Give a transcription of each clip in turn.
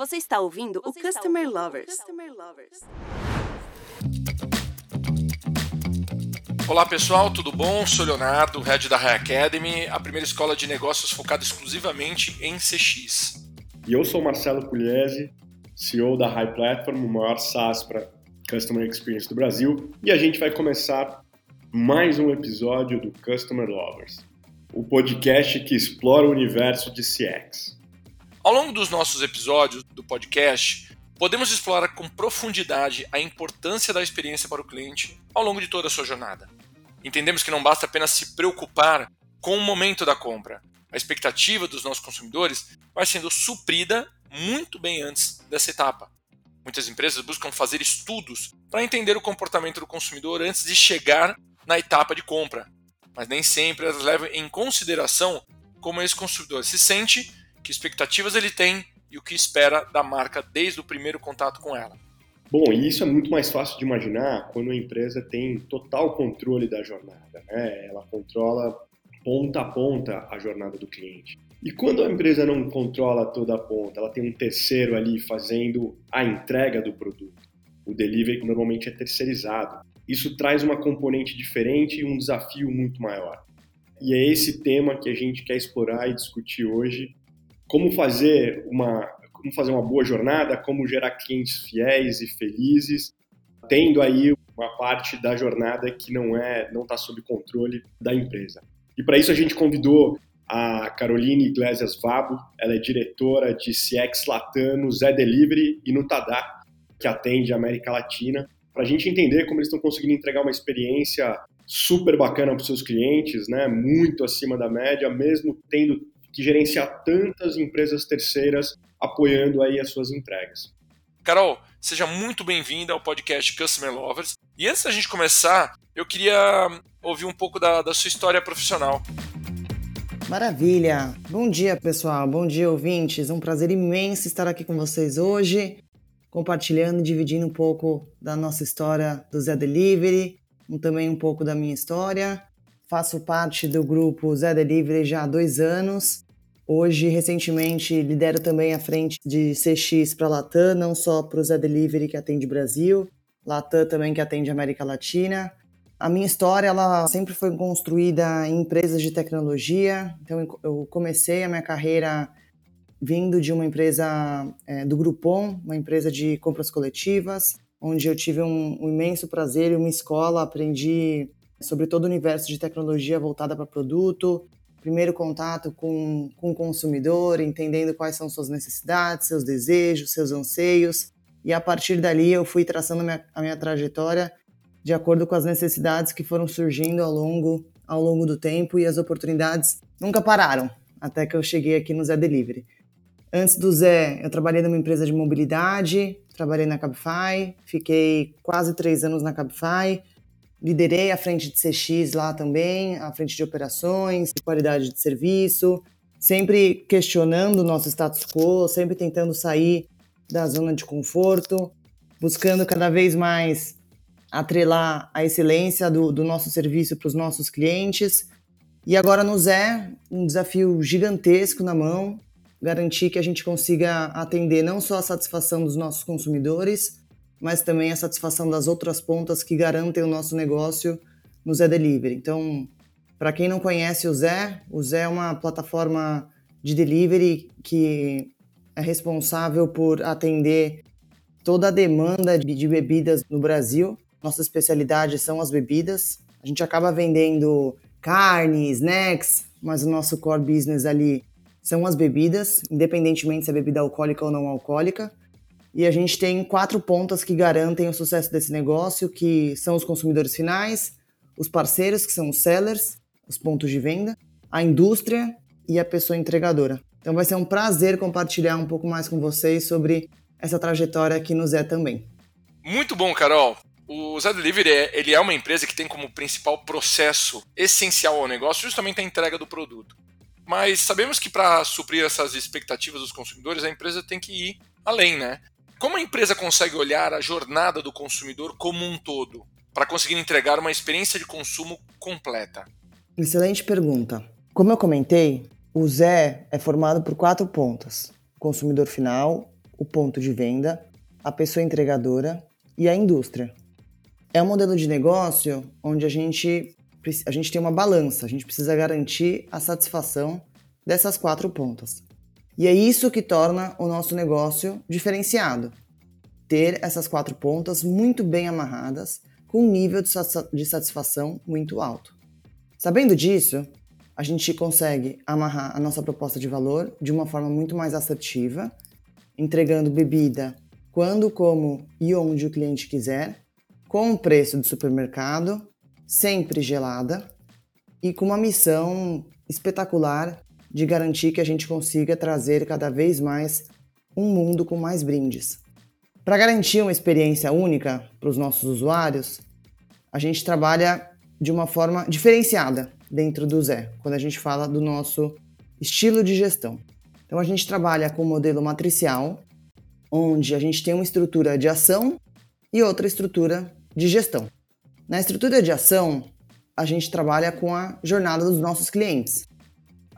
Você está ouvindo Você o Customer ouvindo Lovers. Customer Lovers. Olá pessoal, tudo bom? Sou Leonardo, head da High Academy, a primeira escola de negócios focada exclusivamente em CX. E eu sou Marcelo Pugliese, CEO da High Platform, o maior SaaS para Customer Experience do Brasil, e a gente vai começar mais um episódio do Customer Lovers, o podcast que explora o universo de CX. Ao longo dos nossos episódios do podcast, podemos explorar com profundidade a importância da experiência para o cliente ao longo de toda a sua jornada. Entendemos que não basta apenas se preocupar com o momento da compra. A expectativa dos nossos consumidores vai sendo suprida muito bem antes dessa etapa. Muitas empresas buscam fazer estudos para entender o comportamento do consumidor antes de chegar na etapa de compra, mas nem sempre elas levam em consideração como esse consumidor se sente que expectativas ele tem e o que espera da marca desde o primeiro contato com ela. Bom, e isso é muito mais fácil de imaginar quando a empresa tem total controle da jornada. Né? Ela controla ponta a ponta a jornada do cliente. E quando a empresa não controla toda a ponta, ela tem um terceiro ali fazendo a entrega do produto. O delivery normalmente é terceirizado. Isso traz uma componente diferente e um desafio muito maior. E é esse tema que a gente quer explorar e discutir hoje como fazer uma como fazer uma boa jornada, como gerar clientes fiéis e felizes, tendo aí uma parte da jornada que não é não está sob controle da empresa. E para isso a gente convidou a Caroline Iglesias Vabo, ela é diretora de CX Latam no Zé Delivery e no Tadá, que atende a América Latina, para a gente entender como eles estão conseguindo entregar uma experiência super bacana para os seus clientes, né? muito acima da média, mesmo tendo que gerenciar tantas empresas terceiras apoiando aí as suas entregas. Carol, seja muito bem-vinda ao podcast Customer Lovers. E antes da gente começar, eu queria ouvir um pouco da, da sua história profissional. Maravilha! Bom dia, pessoal. Bom dia, ouvintes. Um prazer imenso estar aqui com vocês hoje, compartilhando e dividindo um pouco da nossa história do Zé Delivery, também um pouco da minha história faço parte do grupo Zé Delivery já há dois anos. Hoje, recentemente, lidero também a frente de CX para Latam, não só para o Zé Delivery que atende Brasil, Latam também que atende América Latina. A minha história ela sempre foi construída em empresas de tecnologia. Então, eu comecei a minha carreira vindo de uma empresa é, do Groupon, uma empresa de compras coletivas, onde eu tive um, um imenso prazer e uma escola, aprendi sobre todo o universo de tecnologia voltada para produto, primeiro contato com, com o consumidor, entendendo quais são suas necessidades, seus desejos, seus anseios, e a partir dali eu fui traçando a minha, a minha trajetória de acordo com as necessidades que foram surgindo ao longo, ao longo do tempo e as oportunidades nunca pararam, até que eu cheguei aqui no Zé Delivery. Antes do Zé, eu trabalhei numa empresa de mobilidade, trabalhei na Cabify, fiquei quase três anos na Cabify, Liderei a frente de CX lá também, a frente de operações, qualidade de serviço, sempre questionando o nosso status quo, sempre tentando sair da zona de conforto, buscando cada vez mais atrelar a excelência do, do nosso serviço para os nossos clientes. E agora no Zé, um desafio gigantesco na mão, garantir que a gente consiga atender não só a satisfação dos nossos consumidores, mas também a satisfação das outras pontas que garantem o nosso negócio no Zé Delivery. Então, para quem não conhece o Zé, o Zé é uma plataforma de delivery que é responsável por atender toda a demanda de bebidas no Brasil. Nossa especialidade são as bebidas. A gente acaba vendendo carne, snacks, mas o nosso core business ali são as bebidas, independentemente se é bebida alcoólica ou não alcoólica. E a gente tem quatro pontas que garantem o sucesso desse negócio, que são os consumidores finais, os parceiros, que são os sellers, os pontos de venda, a indústria e a pessoa entregadora. Então vai ser um prazer compartilhar um pouco mais com vocês sobre essa trajetória aqui no Zé também. Muito bom, Carol. O Zé Delivery ele é uma empresa que tem como principal processo essencial ao negócio justamente a entrega do produto. Mas sabemos que para suprir essas expectativas dos consumidores, a empresa tem que ir além, né? Como a empresa consegue olhar a jornada do consumidor como um todo para conseguir entregar uma experiência de consumo completa? Excelente pergunta. Como eu comentei, o Zé é formado por quatro pontas: consumidor final, o ponto de venda, a pessoa entregadora e a indústria. É um modelo de negócio onde a gente, a gente tem uma balança, a gente precisa garantir a satisfação dessas quatro pontas. E é isso que torna o nosso negócio diferenciado. Ter essas quatro pontas muito bem amarradas, com um nível de satisfação muito alto. Sabendo disso, a gente consegue amarrar a nossa proposta de valor de uma forma muito mais assertiva, entregando bebida quando, como e onde o cliente quiser, com o preço de supermercado, sempre gelada e com uma missão espetacular de garantir que a gente consiga trazer cada vez mais um mundo com mais brindes. Para garantir uma experiência única para os nossos usuários, a gente trabalha de uma forma diferenciada dentro do Zé, quando a gente fala do nosso estilo de gestão. Então a gente trabalha com um modelo matricial, onde a gente tem uma estrutura de ação e outra estrutura de gestão. Na estrutura de ação, a gente trabalha com a jornada dos nossos clientes.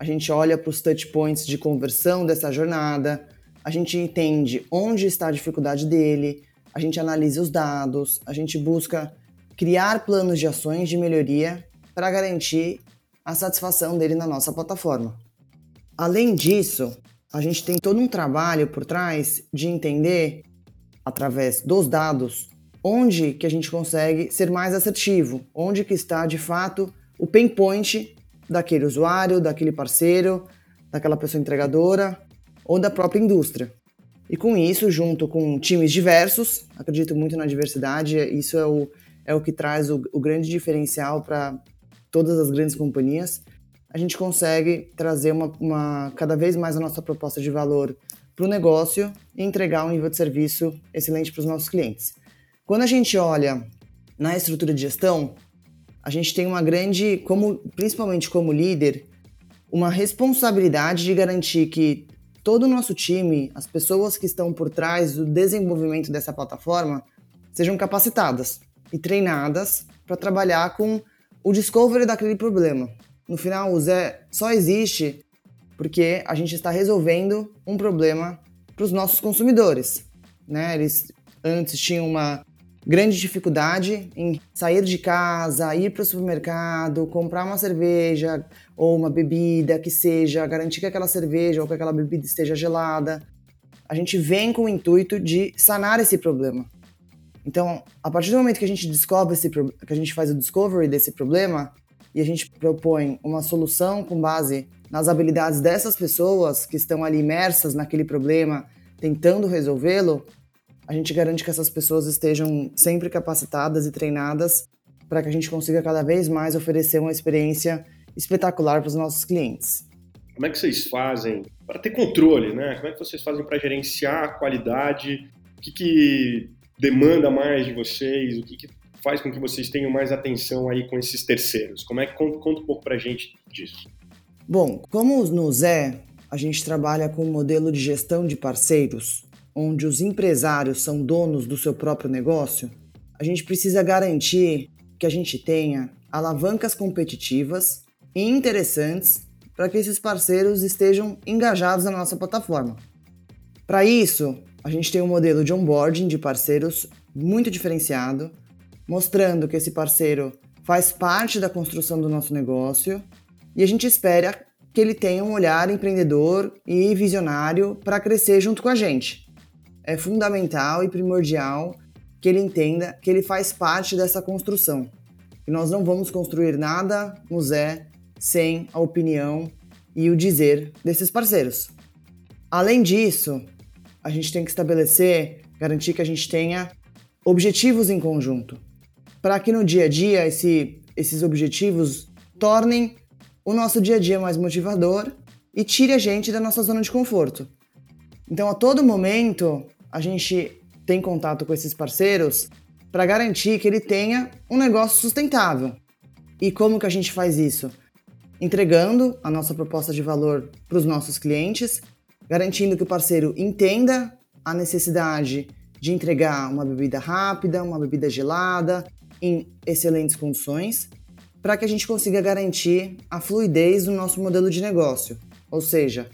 A gente olha para os touch points de conversão dessa jornada, a gente entende onde está a dificuldade dele, a gente analisa os dados, a gente busca criar planos de ações de melhoria para garantir a satisfação dele na nossa plataforma. Além disso, a gente tem todo um trabalho por trás de entender, através dos dados, onde que a gente consegue ser mais assertivo, onde que está de fato o pain point daquele usuário, daquele parceiro, daquela pessoa entregadora ou da própria indústria. E com isso, junto com times diversos, acredito muito na diversidade, isso é o, é o que traz o, o grande diferencial para todas as grandes companhias. A gente consegue trazer uma, uma cada vez mais a nossa proposta de valor para o negócio e entregar um nível de serviço excelente para os nossos clientes. Quando a gente olha na estrutura de gestão, a gente tem uma grande, como principalmente como líder, uma responsabilidade de garantir que todo o nosso time, as pessoas que estão por trás do desenvolvimento dessa plataforma, sejam capacitadas e treinadas para trabalhar com o discovery daquele problema. No final, o Zé só existe porque a gente está resolvendo um problema para os nossos consumidores. Né? Eles antes tinham uma grande dificuldade em sair de casa, ir para o supermercado, comprar uma cerveja ou uma bebida que seja, garantir que aquela cerveja ou que aquela bebida esteja gelada. A gente vem com o intuito de sanar esse problema. Então, a partir do momento que a gente descobre esse que a gente faz o discovery desse problema e a gente propõe uma solução com base nas habilidades dessas pessoas que estão ali imersas naquele problema, tentando resolvê-lo, a gente garante que essas pessoas estejam sempre capacitadas e treinadas para que a gente consiga cada vez mais oferecer uma experiência espetacular para os nossos clientes. Como é que vocês fazem para ter controle, né? Como é que vocês fazem para gerenciar a qualidade? O que, que demanda mais de vocês? O que, que, faz com que vocês tenham mais atenção aí com esses terceiros? Como é que conta, conta um pouco para a gente disso? Bom, como no Zé a gente trabalha com um modelo de gestão de parceiros, onde os empresários são donos do seu próprio negócio, a gente precisa garantir que a gente tenha alavancas competitivas e interessantes para que esses parceiros estejam engajados na nossa plataforma. Para isso, a gente tem um modelo de onboarding de parceiros muito diferenciado, mostrando que esse parceiro faz parte da construção do nosso negócio e a gente espera que ele tenha um olhar empreendedor e visionário para crescer junto com a gente. É fundamental e primordial que ele entenda que ele faz parte dessa construção. Que nós não vamos construir nada no Zé sem a opinião e o dizer desses parceiros. Além disso, a gente tem que estabelecer, garantir que a gente tenha objetivos em conjunto, para que no dia a dia esse, esses objetivos tornem o nosso dia a dia mais motivador e tire a gente da nossa zona de conforto. Então, a todo momento, a gente tem contato com esses parceiros para garantir que ele tenha um negócio sustentável. E como que a gente faz isso? Entregando a nossa proposta de valor para os nossos clientes garantindo que o parceiro entenda a necessidade de entregar uma bebida rápida, uma bebida gelada, em excelentes condições, para que a gente consiga garantir a fluidez do nosso modelo de negócio. Ou seja,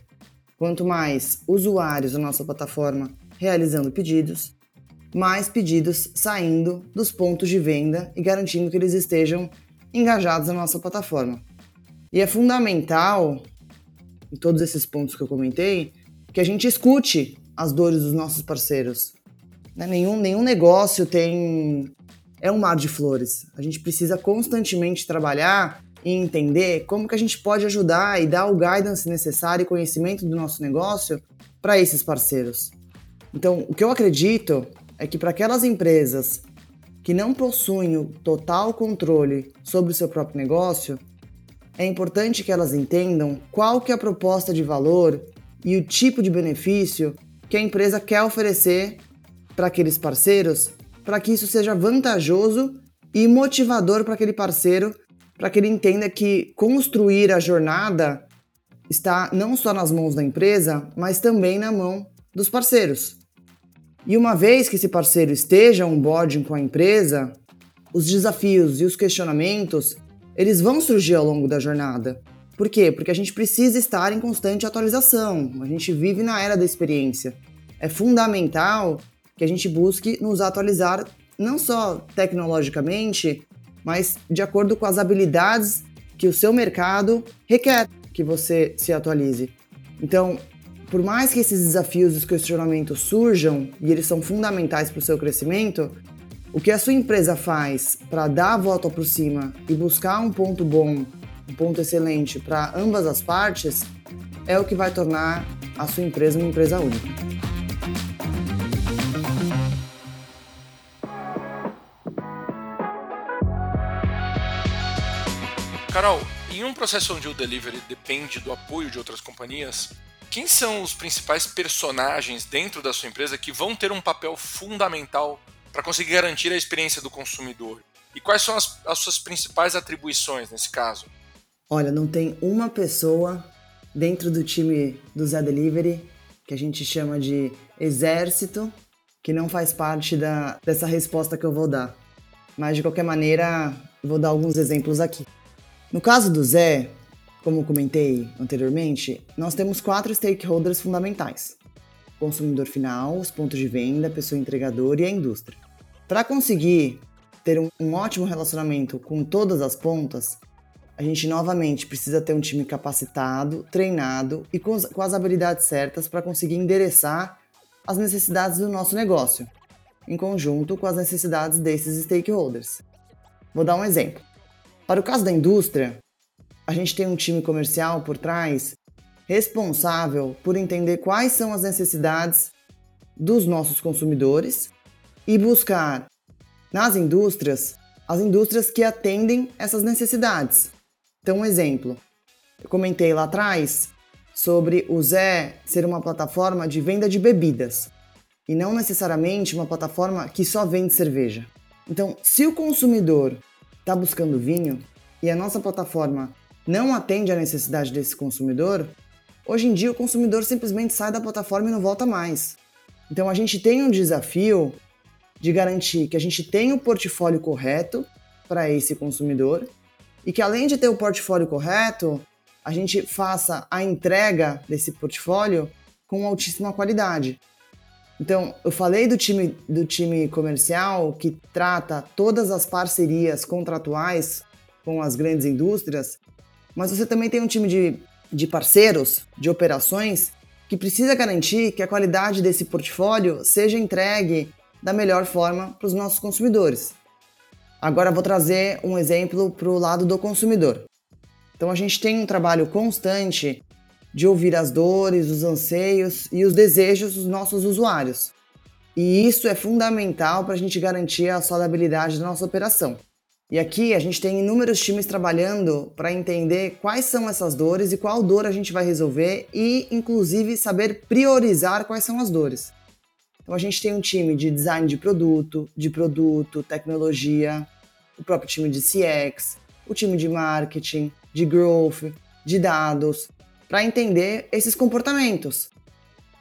quanto mais usuários da nossa plataforma realizando pedidos, mais pedidos saindo dos pontos de venda e garantindo que eles estejam engajados na nossa plataforma. E é fundamental, em todos esses pontos que eu comentei, que a gente escute as dores dos nossos parceiros. Né? Nenhum, nenhum negócio tem. É um mar de flores. A gente precisa constantemente trabalhar e entender como que a gente pode ajudar e dar o guidance necessário e conhecimento do nosso negócio para esses parceiros. Então, o que eu acredito é que para aquelas empresas que não possuem o total controle sobre o seu próprio negócio, é importante que elas entendam qual que é a proposta de valor e o tipo de benefício que a empresa quer oferecer para aqueles parceiros, para que isso seja vantajoso e motivador para aquele parceiro, para que ele entenda que construir a jornada está não só nas mãos da empresa, mas também na mão dos parceiros. E uma vez que esse parceiro esteja onboarding com a empresa, os desafios e os questionamentos, eles vão surgir ao longo da jornada. Por quê? Porque a gente precisa estar em constante atualização. A gente vive na era da experiência. É fundamental que a gente busque nos atualizar não só tecnologicamente, mas de acordo com as habilidades que o seu mercado requer que você se atualize. Então, por mais que esses desafios e os questionamentos surjam, e eles são fundamentais para o seu crescimento, o que a sua empresa faz para dar a volta por cima e buscar um ponto bom, um ponto excelente para ambas as partes, é o que vai tornar a sua empresa uma empresa única. Carol, em um processo onde o delivery depende do apoio de outras companhias, quem são os principais personagens dentro da sua empresa que vão ter um papel fundamental para conseguir garantir a experiência do consumidor? E quais são as, as suas principais atribuições nesse caso? Olha, não tem uma pessoa dentro do time do Zé Delivery que a gente chama de exército que não faz parte da, dessa resposta que eu vou dar. Mas de qualquer maneira, vou dar alguns exemplos aqui. No caso do Zé, como comentei anteriormente, nós temos quatro stakeholders fundamentais: o consumidor final, os pontos de venda, a pessoa entregadora e a indústria. Para conseguir ter um, um ótimo relacionamento com todas as pontas, a gente novamente precisa ter um time capacitado, treinado e com, com as habilidades certas para conseguir endereçar as necessidades do nosso negócio, em conjunto com as necessidades desses stakeholders. Vou dar um exemplo. Para o caso da indústria, a gente tem um time comercial por trás responsável por entender quais são as necessidades dos nossos consumidores e buscar nas indústrias as indústrias que atendem essas necessidades. Então, um exemplo, eu comentei lá atrás sobre o Zé ser uma plataforma de venda de bebidas e não necessariamente uma plataforma que só vende cerveja. Então, se o consumidor está buscando vinho e a nossa plataforma não atende à necessidade desse consumidor, hoje em dia o consumidor simplesmente sai da plataforma e não volta mais. Então a gente tem um desafio de garantir que a gente tenha o portfólio correto para esse consumidor e que além de ter o portfólio correto, a gente faça a entrega desse portfólio com altíssima qualidade. Então, eu falei do time, do time comercial que trata todas as parcerias contratuais com as grandes indústrias mas você também tem um time de, de parceiros, de operações, que precisa garantir que a qualidade desse portfólio seja entregue da melhor forma para os nossos consumidores. Agora vou trazer um exemplo para o lado do consumidor. Então a gente tem um trabalho constante de ouvir as dores, os anseios e os desejos dos nossos usuários. E isso é fundamental para a gente garantir a saudabilidade da nossa operação. E aqui a gente tem inúmeros times trabalhando para entender quais são essas dores e qual dor a gente vai resolver e, inclusive, saber priorizar quais são as dores. Então a gente tem um time de design de produto, de produto, tecnologia, o próprio time de CX, o time de marketing, de growth, de dados, para entender esses comportamentos,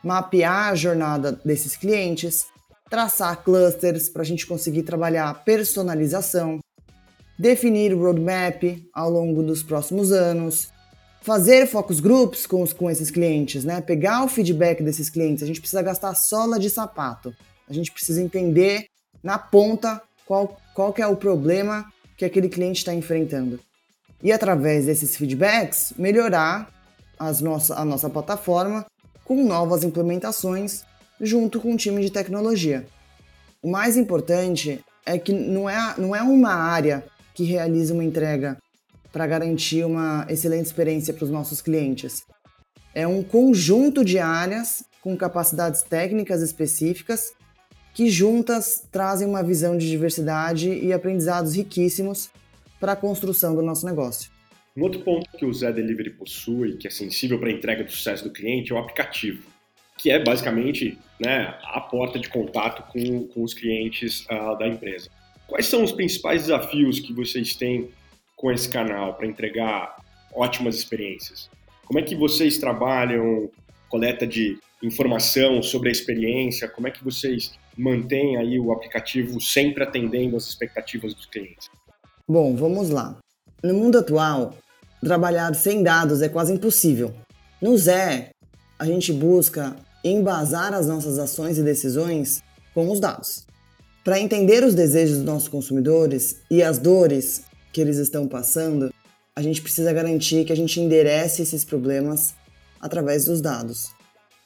mapear a jornada desses clientes, traçar clusters para a gente conseguir trabalhar personalização, definir o roadmap ao longo dos próximos anos, fazer focus groups com, os, com esses clientes, né? Pegar o feedback desses clientes. A gente precisa gastar sola de sapato. A gente precisa entender na ponta qual, qual que é o problema que aquele cliente está enfrentando. E através desses feedbacks, melhorar as nossa, a nossa plataforma com novas implementações junto com o time de tecnologia. O mais importante é que não é, não é uma área que realiza uma entrega para garantir uma excelente experiência para os nossos clientes. É um conjunto de áreas com capacidades técnicas específicas que juntas trazem uma visão de diversidade e aprendizados riquíssimos para a construção do nosso negócio. Um outro ponto que o Zé Delivery possui, que é sensível para a entrega do sucesso do cliente, é o aplicativo, que é basicamente né, a porta de contato com, com os clientes uh, da empresa. Quais são os principais desafios que vocês têm com esse canal para entregar ótimas experiências? Como é que vocês trabalham coleta de informação sobre a experiência? Como é que vocês mantêm aí o aplicativo sempre atendendo às expectativas dos clientes? Bom, vamos lá. No mundo atual, trabalhar sem dados é quase impossível. No Zé, a gente busca embasar as nossas ações e decisões com os dados. Para entender os desejos dos nossos consumidores e as dores que eles estão passando, a gente precisa garantir que a gente enderece esses problemas através dos dados.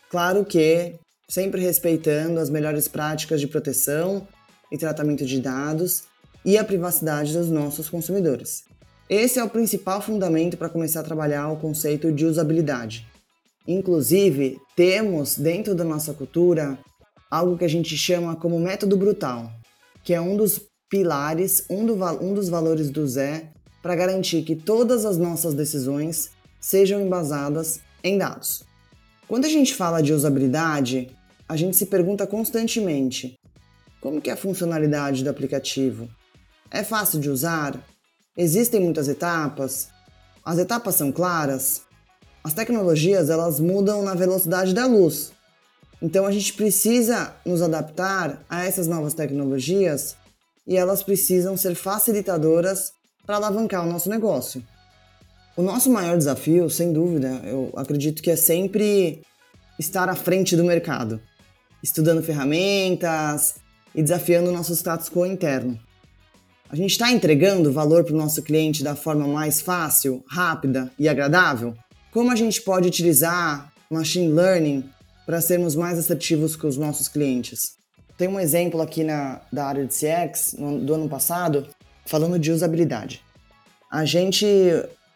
Claro que sempre respeitando as melhores práticas de proteção e tratamento de dados e a privacidade dos nossos consumidores. Esse é o principal fundamento para começar a trabalhar o conceito de usabilidade. Inclusive, temos dentro da nossa cultura algo que a gente chama como método brutal, que é um dos pilares, um, do, um dos valores do Zé para garantir que todas as nossas decisões sejam embasadas em dados. Quando a gente fala de usabilidade, a gente se pergunta constantemente: como que é a funcionalidade do aplicativo? É fácil de usar? Existem muitas etapas? As etapas são claras? As tecnologias elas mudam na velocidade da luz. Então a gente precisa nos adaptar a essas novas tecnologias e elas precisam ser facilitadoras para alavancar o nosso negócio. O nosso maior desafio, sem dúvida, eu acredito que é sempre estar à frente do mercado, estudando ferramentas e desafiando o nosso status quo interno. A gente está entregando valor para o nosso cliente da forma mais fácil, rápida e agradável? Como a gente pode utilizar machine learning para sermos mais assertivos com os nossos clientes? Tem um exemplo aqui na, da área de CX no, do ano passado, falando de usabilidade. A gente,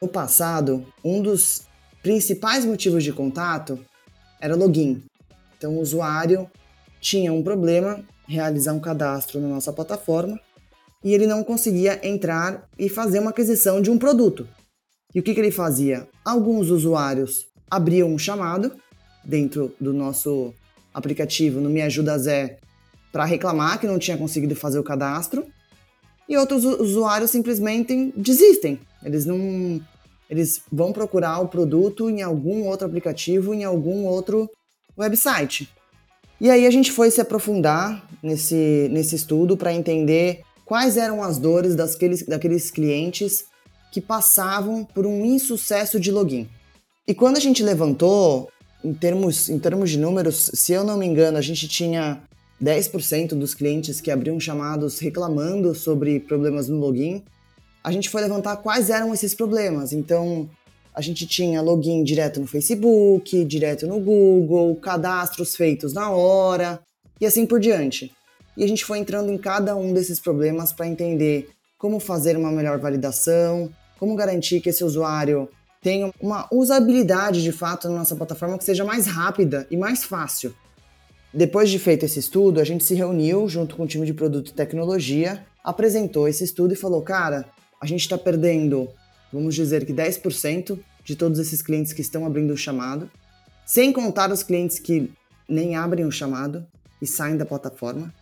no passado, um dos principais motivos de contato era login. Então, o usuário tinha um problema, realizar um cadastro na nossa plataforma, e ele não conseguia entrar e fazer uma aquisição de um produto. E o que, que ele fazia? Alguns usuários abriam um chamado dentro do nosso aplicativo no Me Ajuda Zé para reclamar que não tinha conseguido fazer o cadastro. E outros usuários simplesmente desistem. Eles não eles vão procurar o produto em algum outro aplicativo, em algum outro website. E aí a gente foi se aprofundar nesse, nesse estudo para entender quais eram as dores daqueles, daqueles clientes que passavam por um insucesso de login. E quando a gente levantou, em termos, em termos de números, se eu não me engano, a gente tinha 10% dos clientes que abriam chamados reclamando sobre problemas no login, a gente foi levantar quais eram esses problemas. Então, a gente tinha login direto no Facebook, direto no Google, cadastros feitos na hora e assim por diante. E a gente foi entrando em cada um desses problemas para entender como fazer uma melhor validação, como garantir que esse usuário tenha uma usabilidade de fato na nossa plataforma que seja mais rápida e mais fácil. Depois de feito esse estudo, a gente se reuniu junto com o time de produto e tecnologia, apresentou esse estudo e falou: cara, a gente está perdendo, vamos dizer que 10% de todos esses clientes que estão abrindo o chamado, sem contar os clientes que nem abrem o chamado e saem da plataforma.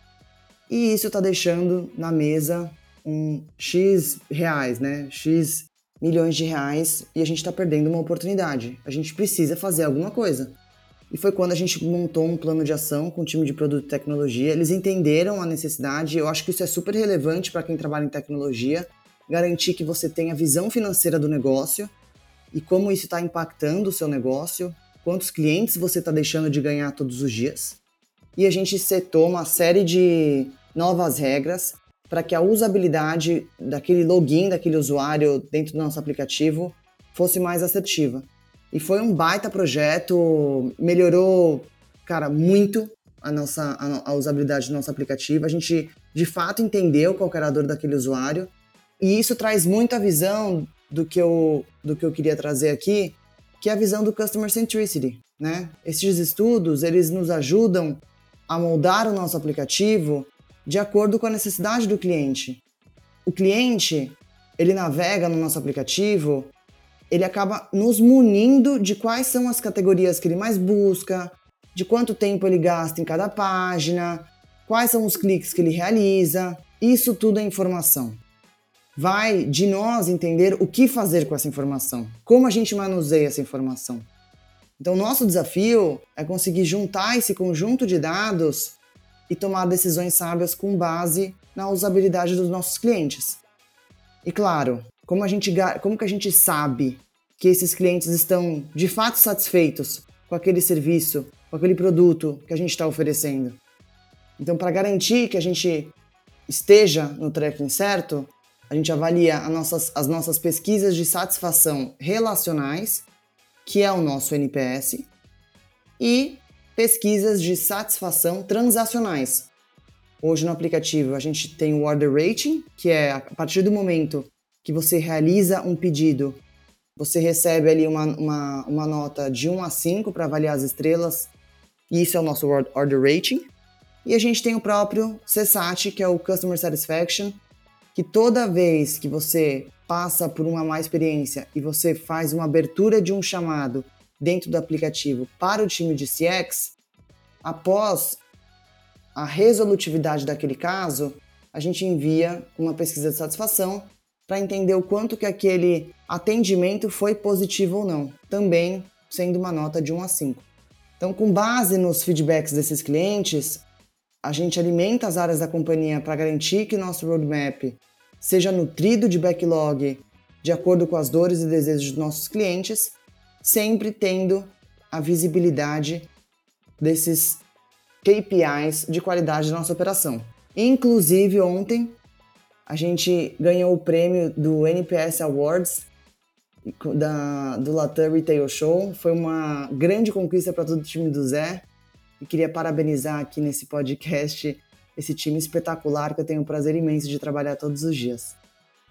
E isso está deixando na mesa um X reais, né? X milhões de reais e a gente está perdendo uma oportunidade. A gente precisa fazer alguma coisa. E foi quando a gente montou um plano de ação com o time de produto e tecnologia. Eles entenderam a necessidade, eu acho que isso é super relevante para quem trabalha em tecnologia, garantir que você tenha visão financeira do negócio e como isso está impactando o seu negócio, quantos clientes você está deixando de ganhar todos os dias. E a gente setou uma série de novas regras para que a usabilidade daquele login, daquele usuário dentro do nosso aplicativo fosse mais assertiva. E foi um baita projeto, melhorou, cara, muito a nossa a, a usabilidade do nosso aplicativo. A gente de fato entendeu qual era a dor daquele usuário. E isso traz muito a visão do que eu, do que eu queria trazer aqui, que é a visão do Customer Centricity. Né? Esses estudos, eles nos ajudam a moldar o nosso aplicativo de acordo com a necessidade do cliente. O cliente, ele navega no nosso aplicativo, ele acaba nos munindo de quais são as categorias que ele mais busca, de quanto tempo ele gasta em cada página, quais são os cliques que ele realiza. Isso tudo é informação. Vai de nós entender o que fazer com essa informação, como a gente manuseia essa informação. Então, nosso desafio é conseguir juntar esse conjunto de dados e tomar decisões sábias com base na usabilidade dos nossos clientes. E claro, como, a gente, como que a gente sabe que esses clientes estão de fato satisfeitos com aquele serviço, com aquele produto que a gente está oferecendo? Então, para garantir que a gente esteja no tracking certo, a gente avalia nossas, as nossas pesquisas de satisfação relacionais, que é o nosso NPS, e pesquisas de satisfação transacionais. Hoje no aplicativo a gente tem o Order Rating, que é a partir do momento que você realiza um pedido, você recebe ali uma, uma, uma nota de 1 a 5 para avaliar as estrelas, e isso é o nosso Order Rating. E a gente tem o próprio CSAT, que é o Customer Satisfaction, que toda vez que você passa por uma má experiência e você faz uma abertura de um chamado dentro do aplicativo para o time de CX, após a resolutividade daquele caso, a gente envia uma pesquisa de satisfação para entender o quanto que aquele atendimento foi positivo ou não, também sendo uma nota de 1 a 5. Então, com base nos feedbacks desses clientes, a gente alimenta as áreas da companhia para garantir que nosso roadmap seja nutrido de backlog de acordo com as dores e desejos dos nossos clientes sempre tendo a visibilidade desses KPIs de qualidade da nossa operação. Inclusive, ontem a gente ganhou o prêmio do NPS Awards da, do Latam Retail Show. Foi uma grande conquista para todo o time do Zé. E queria parabenizar aqui nesse podcast esse time espetacular que eu tenho o prazer imenso de trabalhar todos os dias.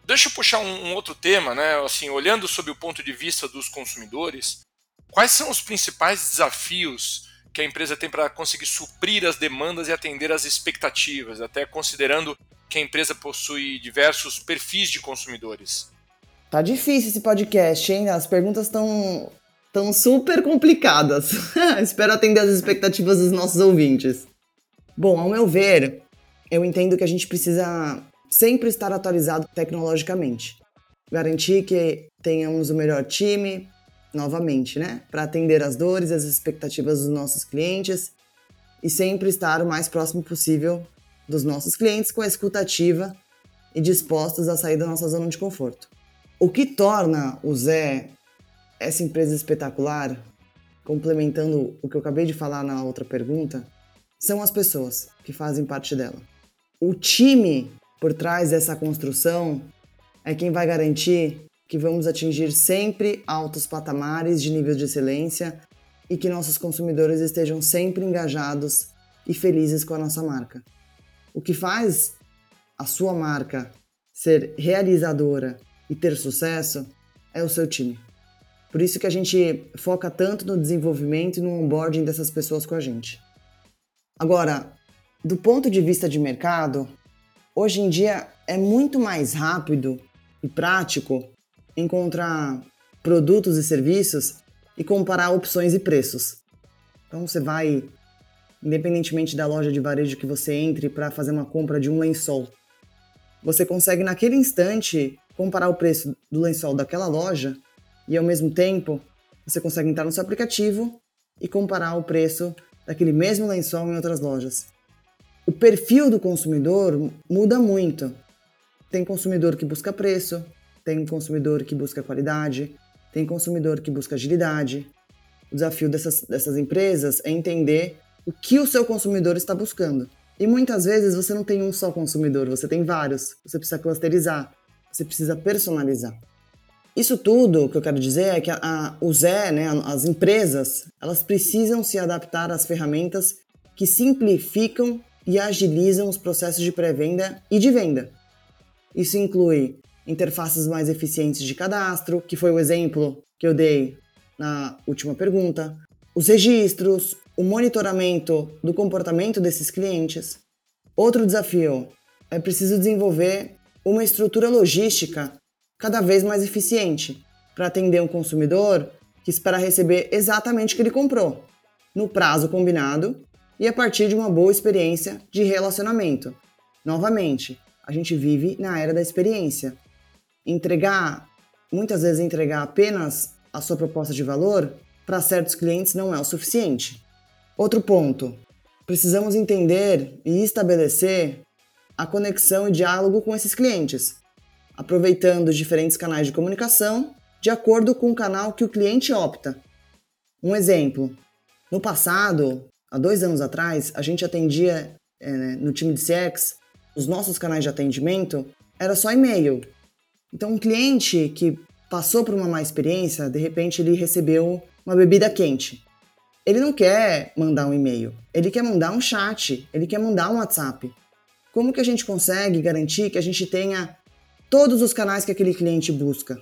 Deixa eu puxar um, um, outro tema, né? Assim, olhando sob o ponto de vista dos consumidores, quais são os principais desafios que a empresa tem para conseguir suprir as demandas e atender às expectativas, até considerando que a empresa possui diversos perfis de consumidores? Tá difícil esse podcast, hein? As perguntas estão tão super complicadas. Espero atender as expectativas dos nossos ouvintes. Bom, ao meu ver, eu entendo que a gente precisa sempre estar atualizado tecnologicamente. Garantir que tenhamos o melhor time, novamente, né? Para atender as dores e as expectativas dos nossos clientes e sempre estar o mais próximo possível dos nossos clientes com a escuta ativa e dispostos a sair da nossa zona de conforto. O que torna o Zé essa empresa espetacular, complementando o que eu acabei de falar na outra pergunta, são as pessoas que fazem parte dela. O time por trás dessa construção é quem vai garantir que vamos atingir sempre altos patamares de nível de excelência e que nossos consumidores estejam sempre engajados e felizes com a nossa marca. O que faz a sua marca ser realizadora e ter sucesso é o seu time. Por isso que a gente foca tanto no desenvolvimento e no onboarding dessas pessoas com a gente. Agora, do ponto de vista de mercado, Hoje em dia é muito mais rápido e prático encontrar produtos e serviços e comparar opções e preços. Então você vai, independentemente da loja de varejo que você entre para fazer uma compra de um lençol, você consegue naquele instante comparar o preço do lençol daquela loja e ao mesmo tempo você consegue entrar no seu aplicativo e comparar o preço daquele mesmo lençol em outras lojas o perfil do consumidor muda muito. Tem consumidor que busca preço, tem consumidor que busca qualidade, tem consumidor que busca agilidade. O desafio dessas, dessas empresas é entender o que o seu consumidor está buscando. E muitas vezes você não tem um só consumidor, você tem vários. Você precisa clusterizar, você precisa personalizar. Isso tudo que eu quero dizer é que a, a, o Zé, né, as empresas, elas precisam se adaptar às ferramentas que simplificam e agilizam os processos de pré-venda e de venda. Isso inclui interfaces mais eficientes de cadastro, que foi o exemplo que eu dei na última pergunta, os registros, o monitoramento do comportamento desses clientes. Outro desafio é preciso desenvolver uma estrutura logística cada vez mais eficiente para atender um consumidor que espera receber exatamente o que ele comprou, no prazo combinado e a partir de uma boa experiência de relacionamento. Novamente, a gente vive na era da experiência. Entregar, muitas vezes entregar apenas a sua proposta de valor para certos clientes não é o suficiente. Outro ponto, precisamos entender e estabelecer a conexão e diálogo com esses clientes, aproveitando diferentes canais de comunicação de acordo com o canal que o cliente opta. Um exemplo: no passado, há dois anos atrás, a gente atendia é, no time de CX, os nossos canais de atendimento era só e-mail. Então, um cliente que passou por uma má experiência, de repente ele recebeu uma bebida quente. Ele não quer mandar um e-mail, ele quer mandar um chat, ele quer mandar um WhatsApp. Como que a gente consegue garantir que a gente tenha todos os canais que aquele cliente busca?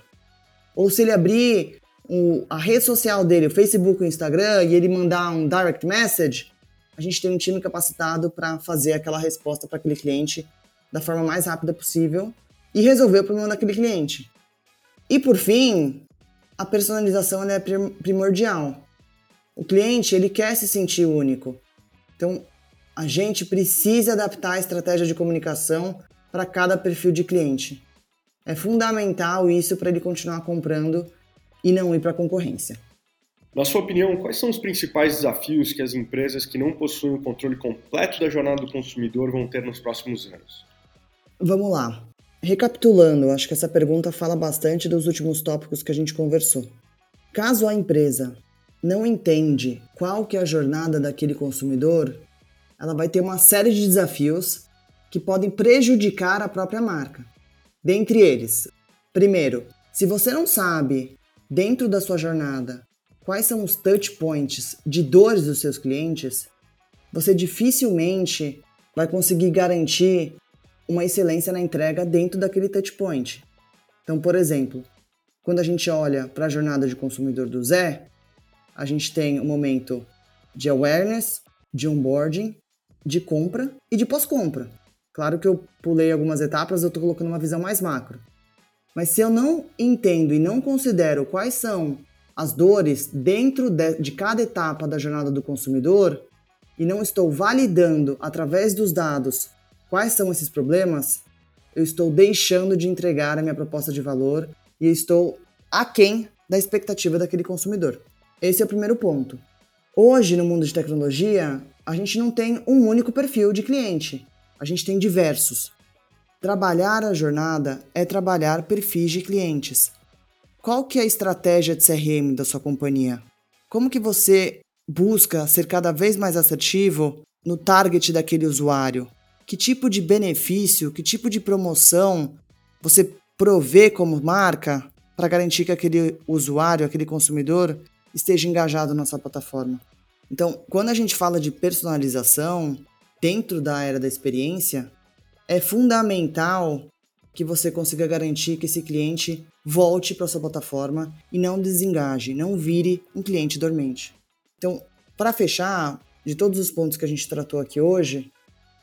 Ou se ele abrir o, a rede social dele, o Facebook, o Instagram, e ele mandar um direct message, a gente tem um time capacitado para fazer aquela resposta para aquele cliente da forma mais rápida possível e resolver o problema daquele cliente. E por fim, a personalização é primordial. O cliente ele quer se sentir único. Então, a gente precisa adaptar a estratégia de comunicação para cada perfil de cliente. É fundamental isso para ele continuar comprando e não ir para a concorrência. Na sua opinião, quais são os principais desafios que as empresas que não possuem o controle completo da jornada do consumidor vão ter nos próximos anos? Vamos lá. Recapitulando, acho que essa pergunta fala bastante dos últimos tópicos que a gente conversou. Caso a empresa não entende qual que é a jornada daquele consumidor, ela vai ter uma série de desafios que podem prejudicar a própria marca. Dentre eles, primeiro, se você não sabe, dentro da sua jornada, quais são os touch points de dores dos seus clientes, você dificilmente vai conseguir garantir uma excelência na entrega dentro daquele touch point. Então, por exemplo, quando a gente olha para a jornada de consumidor do Zé, a gente tem o um momento de awareness, de onboarding, de compra e de pós-compra. Claro que eu pulei algumas etapas, eu estou colocando uma visão mais macro. Mas se eu não entendo e não considero quais são as dores dentro de, de cada etapa da jornada do consumidor e não estou validando através dos dados quais são esses problemas, eu estou deixando de entregar a minha proposta de valor e estou aquém da expectativa daquele consumidor. Esse é o primeiro ponto. Hoje, no mundo de tecnologia, a gente não tem um único perfil de cliente, a gente tem diversos. Trabalhar a jornada é trabalhar perfis de clientes. Qual que é a estratégia de CRM da sua companhia? Como que você busca ser cada vez mais assertivo no target daquele usuário? que tipo de benefício, que tipo de promoção você provê como marca para garantir que aquele usuário, aquele consumidor esteja engajado na sua plataforma. Então, quando a gente fala de personalização dentro da era da experiência, é fundamental que você consiga garantir que esse cliente volte para sua plataforma e não desengaje, não vire um cliente dormente. Então, para fechar, de todos os pontos que a gente tratou aqui hoje,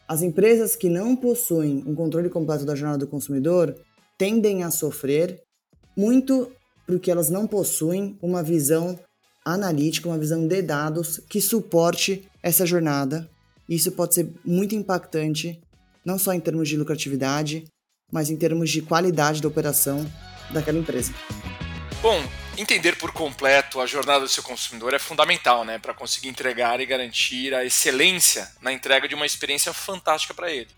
as empresas que não possuem um controle completo da jornada do consumidor tendem a sofrer muito porque elas não possuem uma visão analítica, uma visão de dados que suporte essa jornada. Isso pode ser muito impactante, não só em termos de lucratividade, mas em termos de qualidade da operação daquela empresa. Bom, entender por completo a jornada do seu consumidor é fundamental, né, para conseguir entregar e garantir a excelência na entrega de uma experiência fantástica para ele.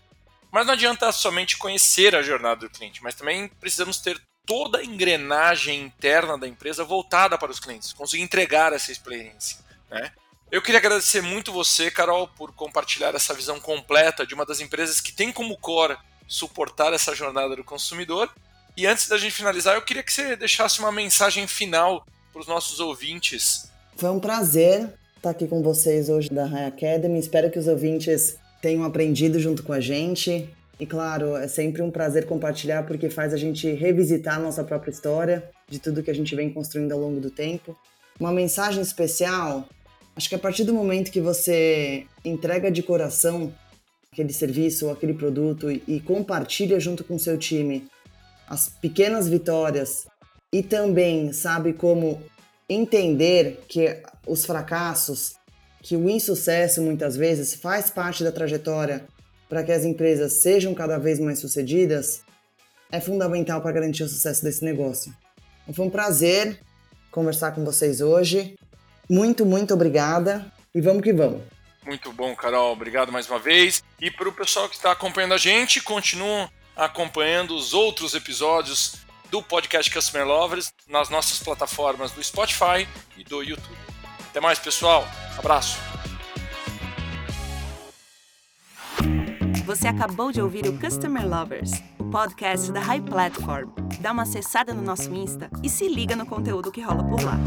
Mas não adianta somente conhecer a jornada do cliente, mas também precisamos ter toda a engrenagem interna da empresa voltada para os clientes, conseguir entregar essa experiência. Né? Eu queria agradecer muito você, Carol, por compartilhar essa visão completa de uma das empresas que tem como core suportar essa jornada do consumidor. E antes da gente finalizar, eu queria que você deixasse uma mensagem final para os nossos ouvintes. Foi um prazer estar aqui com vocês hoje da High Academy. Espero que os ouvintes tenham aprendido junto com a gente. E claro, é sempre um prazer compartilhar porque faz a gente revisitar a nossa própria história, de tudo que a gente vem construindo ao longo do tempo. Uma mensagem especial, acho que a partir do momento que você entrega de coração aquele serviço ou aquele produto e, e compartilha junto com seu time as pequenas vitórias e também sabe como entender que os fracassos, que o insucesso muitas vezes faz parte da trajetória para que as empresas sejam cada vez mais sucedidas, é fundamental para garantir o sucesso desse negócio. Então, foi um prazer conversar com vocês hoje. Muito, muito obrigada e vamos que vamos. Muito bom, Carol. Obrigado mais uma vez. E para o pessoal que está acompanhando a gente, continuam acompanhando os outros episódios do podcast Customer Lovers nas nossas plataformas do Spotify e do YouTube. Até mais, pessoal. Abraço. Você acabou de ouvir o Customer Lovers, o podcast da High Platform. Dá uma acessada no nosso Insta e se liga no conteúdo que rola por lá.